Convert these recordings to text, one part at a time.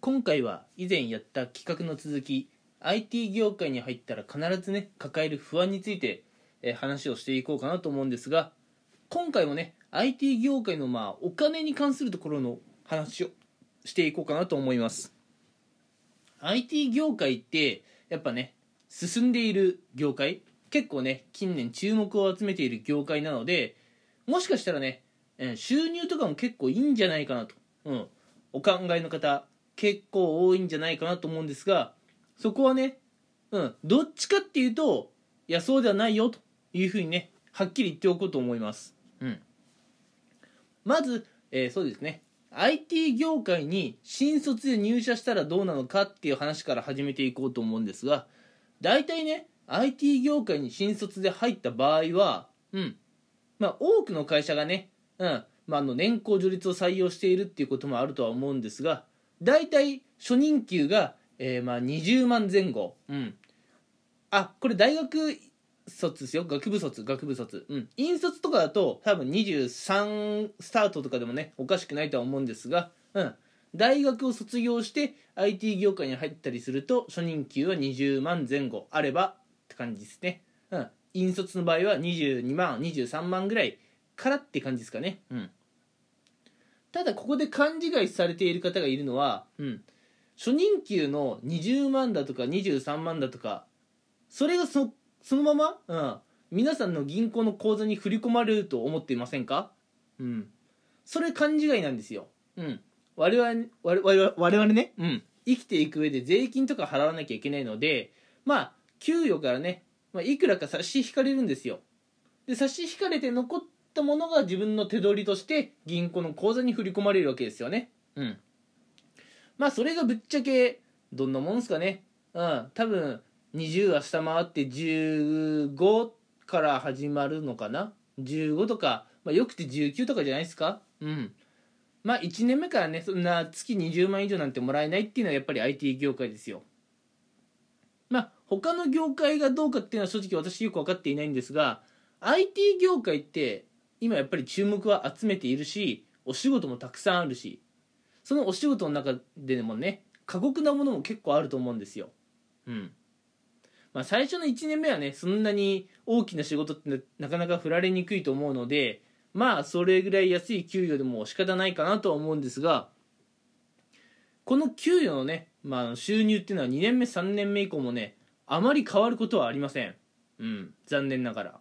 今回は以前やった企画の続き IT 業界に入ったら必ずね抱える不安について、えー話をしていこうかなと思うんですが今回もね IT 業界のまあお金に関するところの話をしていこうかなと思います。IT 業界ってやっぱね進んでいる業界結構ね近年注目を集めている業界なのでもしかしたらねえー収入とかも結構いいんじゃないかなと、うん、お考えの方結構多いんじゃないかなと思うんですがそこはね、うん、どっちかっていうといやそうではないよというふうにねはっきり言っておこうと思います、うん、まず、えーそうですね。IT 業界に新卒で入社したらどうなのかっていう話から始めていこうと思うんですが大体ね IT 業界に新卒で入った場合はうん。まあ多くの会社がねうん。まあ、あの年功序列を採用しているっていうこともあるとは思うんですが大体初任給が、えーまあ20万前後、うん、あこれ大学卒ですよ。学部卒学部卒、うん、院卒とかだと多分23スタートとかでもねおかしくないとは思うんですが、うん、大学を卒業して IT 業界に入ったりすると初任給は20万前後あればって感じですね、うん、院卒の場合は22万23万ぐらいからって感じですかね。うんただここで勘違いされている方がいるのは、うん、初任給の20万だとか23万だとかそれがそそのまま、うん、皆さんの銀行の口座に振り込まれると思っていませんか？うん。それ勘違いなんですよ。うん。我々我々我々ね、うん、生きていく上で税金とか払わなきゃいけないのでまあ給与からね、まあ、いくらか差し引かれるんですよ。で差し引かれて残ったものが自分の手取りとして銀行の口座に振り込まれるわけですよね。うん。まあそれがぶっちゃけどんなもんすかね。うん。多分20は下回って15から始まるのかな。15とか、まあ、よくて19とかじゃないですか。うん。まあ1年目からねそんな月20万以上なんてもらえないっていうのはやっぱり IT 業界ですよ。まあ他の業界がどうかっていうのは正直私よく分かっていないんですが IT 業界って今やっぱり注目は集めているしお仕事もたくさんあるしそのお仕事の中でもね過酷なものも結構あると思うんですよ。うん。まあ最初の1年目はねそんなに大きな仕事ってなかなか振られにくいと思うのでまあそれぐらい安い給与でも仕方ないかなとは思うんですがこの給与のね、まあ、収入っていうのは2年目3年目以降もねあまり変わることはありません。うん。残念ながら。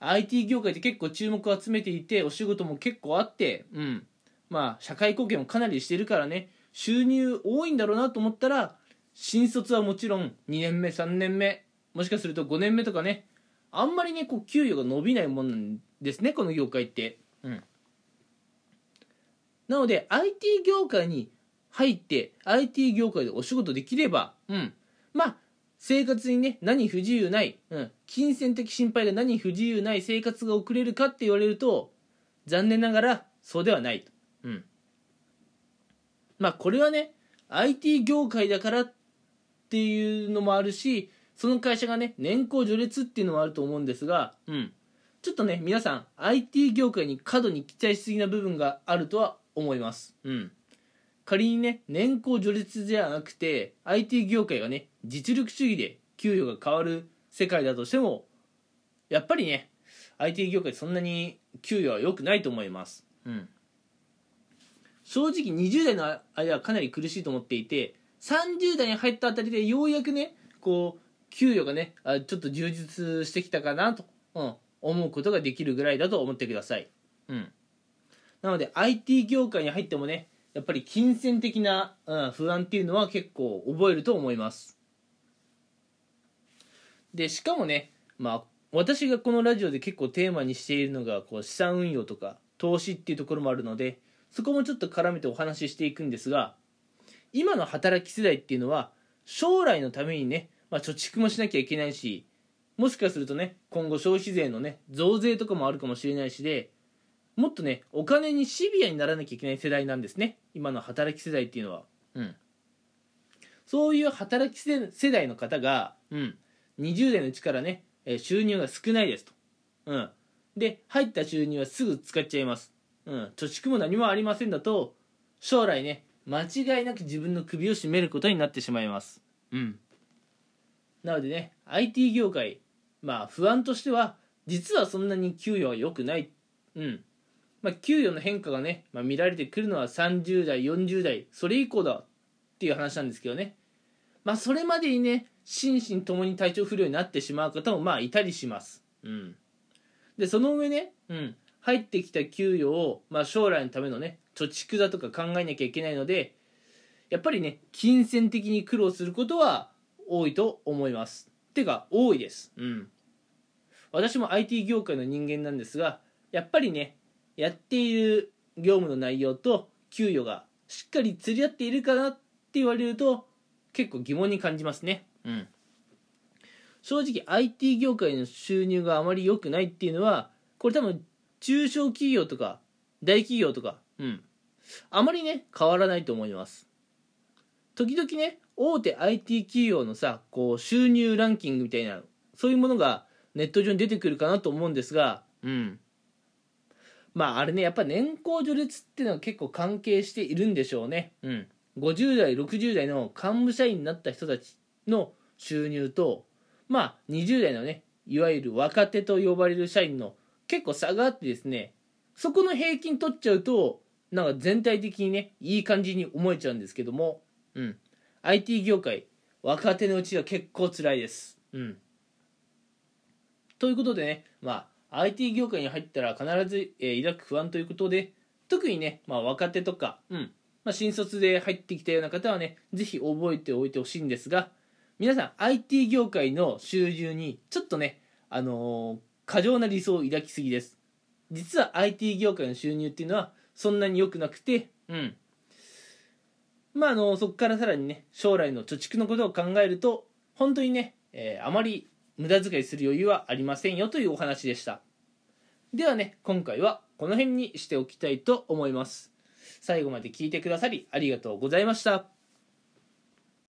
IT 業界って結構注目を集めていてお仕事も結構あってうん。まあ社会貢献もかなりしてるからね。収入多いんだろうなと思ったら新卒はもちろん2年目3年目もしかすると5年目とかね。あんまりねこう給与が伸びないもんなんですねこの業界って。うん。なので IT 業界に入って IT 業界でお仕事できればうん。まあ生活にね何不自由ない、うん、金銭的心配が何不自由ない生活が送れるかって言われると残念ながらそうではないと、うん、まあこれはね IT 業界だからっていうのもあるしその会社がね年功序列っていうのもあると思うんですが、うん、ちょっとね皆さん IT 業界に過度に期待しすぎな部分があるとは思います、うん、仮にね年功序列じゃなくて IT 業界がね実力主義で給与が変わる世界だとしてもやっぱりね IT 業界そんなに給与は良くないと思います、うん、正直20代の間はかなり苦しいと思っていて30代に入ったあたりでようやくねこう給与がねあちょっと充実してきたかなと、うん、思うことができるぐらいだと思ってください、うん、なので IT 業界に入ってもねやっぱり金銭的な、うん、不安っていうのは結構覚えると思います。でしかもねまあ私がこのラジオで結構テーマにしているのがこう資産運用とか投資っていうところもあるのでそこもちょっと絡めてお話ししていくんですが今の働き世代っていうのは将来のためにね、まあ、貯蓄もしなきゃいけないしもしかするとね今後消費税のね増税とかもあるかもしれないしでもっとねお金にシビアにならなきゃいけない世代なんですね。今の働き世代っていうのは。うん。そういう働き世代の方が、うん、20代のうちからねえー収入が少ないですと、うん、で入った収入はすぐ使っちゃいます、うん、貯蓄も何もありませんだと将来ね間違いなく自分の首を絞めることになってしまいます。うん。なのでね IT 業界まあ不安としては実はそんなに給与は良くない。うんまあ、給与の変化がね、まあ、見られてくるのは30代40代それ以降だっていう話なんですけどね。まあそれまでにね心身ともに体調不良になってしまう方もまあいたりします。うん。でその上ね、うん、入ってきた給与を、まあ、将来のためのね貯蓄だとか考えなきゃいけないのでやっぱりね金銭的に苦労することは多いと思います。てか多いです。うん。私も IT 業界の人間なんですがやっぱりねやっている業務の内容と給与がしっかり釣り合っているかなって言われると結構疑問に感じますね。うん。正直 IT 業界の収入があまり良くないっていうのはこれ多分中小企業とか大企業とかうん。あまりね変わらないと思います。時々ね大手 IT 企業のさこう収入ランキングみたいなそういうものがネット上に出てくるかなと思うんですがうんまああれねやっぱ年功序列っていうのは結構関係しているんでしょうね。うん。50代60代の幹部社員になった人たちの収入とまあ20代のねいわゆる若手と呼ばれる社員の結構差があってですねそこの平均取っちゃうとなんか全体的にねいい感じに思えちゃうんですけども。うん。IT 業界若手のうちは結構辛いです。うん。ということでねまあ IT 業界に入ったら必ず、えー、抱く不安ということで特にね、まあ、若手とか、うん。まあ、新卒で入ってきたような方はねぜひ覚えておいてほしいんですが皆さん IT 業界の収入にちょっとねあのー、過剰な理想を抱きすぎです。実は IT 業界の収入っていうのはそんなに良くなくてうん。まああのそこからさらにね将来の貯蓄のことを考えると本当にね、えー、あまり無駄遣いする余裕はありませんよというお話でした。ではね今回はこの辺にしておきたいと思います。最後まで聞いてくださりありがとうございました。